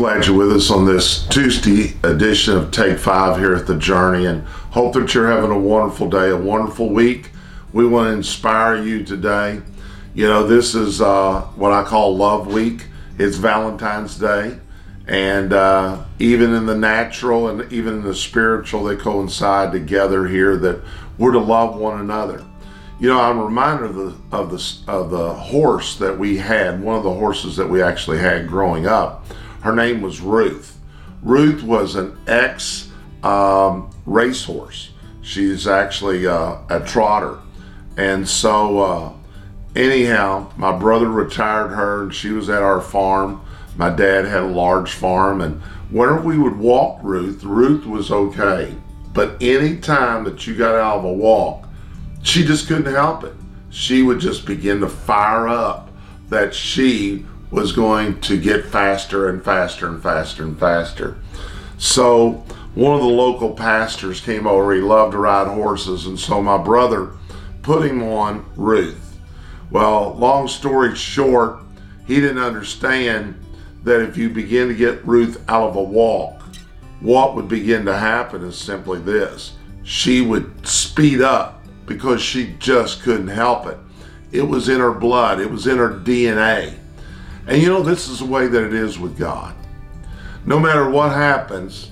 glad you're with us on this Tuesday edition of Take Five here at the Journey and hope that you're having a wonderful day, a wonderful week. We want to inspire you today. You know, this is uh, what I call Love Week. It's Valentine's Day. And uh, even in the natural and even in the spiritual, they coincide together here that we're to love one another. You know, I'm reminded of the of the of the horse that we had. One of the horses that we actually had growing up. Her name was Ruth. Ruth was an ex um, racehorse. She's actually uh, a trotter, and so uh, anyhow, my brother retired her, and she was at our farm. My dad had a large farm, and whenever we would walk Ruth, Ruth was okay. But any time that you got out of a walk, she just couldn't help it. She would just begin to fire up that she was going to get faster and faster and faster and faster. So one of the local pastors came over. He loved to ride horses, and so my brother put him on Ruth. Well, long story short, he didn't understand that if you begin to get Ruth out of a walk, what would begin to happen is simply this she would speed up because she just couldn't help it. It was in her blood, it was in her DNA. And you know, this is the way that it is with God. No matter what happens,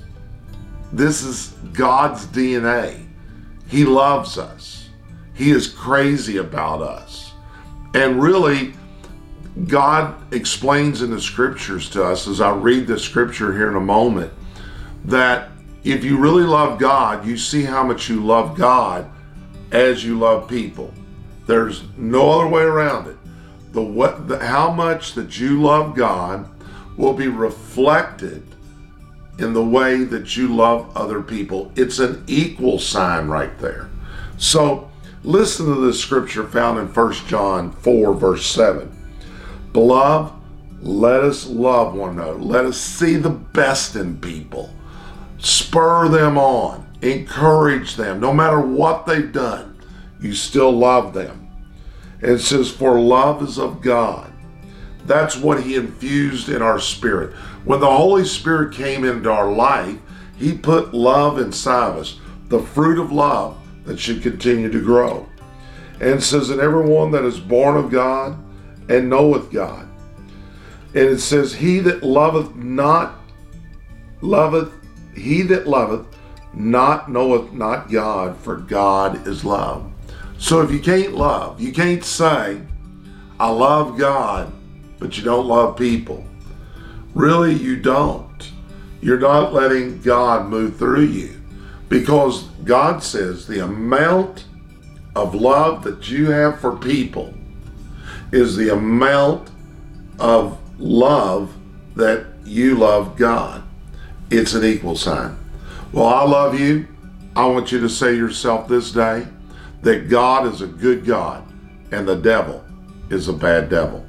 this is God's DNA. He loves us, He is crazy about us. And really, God explains in the scriptures to us, as I read the scripture here in a moment, that if you really love God, you see how much you love God as you love people. There's no other way around it. The what the, how much that you love God will be reflected in the way that you love other people. It's an equal sign right there. So listen to this scripture found in 1 John 4 verse 7. Beloved, let us love one another. Let us see the best in people. Spur them on encourage them. No matter what they've done, you still love them. And it says, For love is of God. That's what He infused in our spirit. When the Holy Spirit came into our life, He put love inside of us, the fruit of love that should continue to grow. And it says, And everyone that is born of God and knoweth God. And it says, He that loveth not, loveth, he that loveth not knoweth not God, for God is love. So if you can't love, you can't say, I love God, but you don't love people. Really, you don't. You're not letting God move through you because God says the amount of love that you have for people is the amount of love that you love God. It's an equal sign. Well, I love you. I want you to say yourself this day that God is a good God and the devil is a bad devil.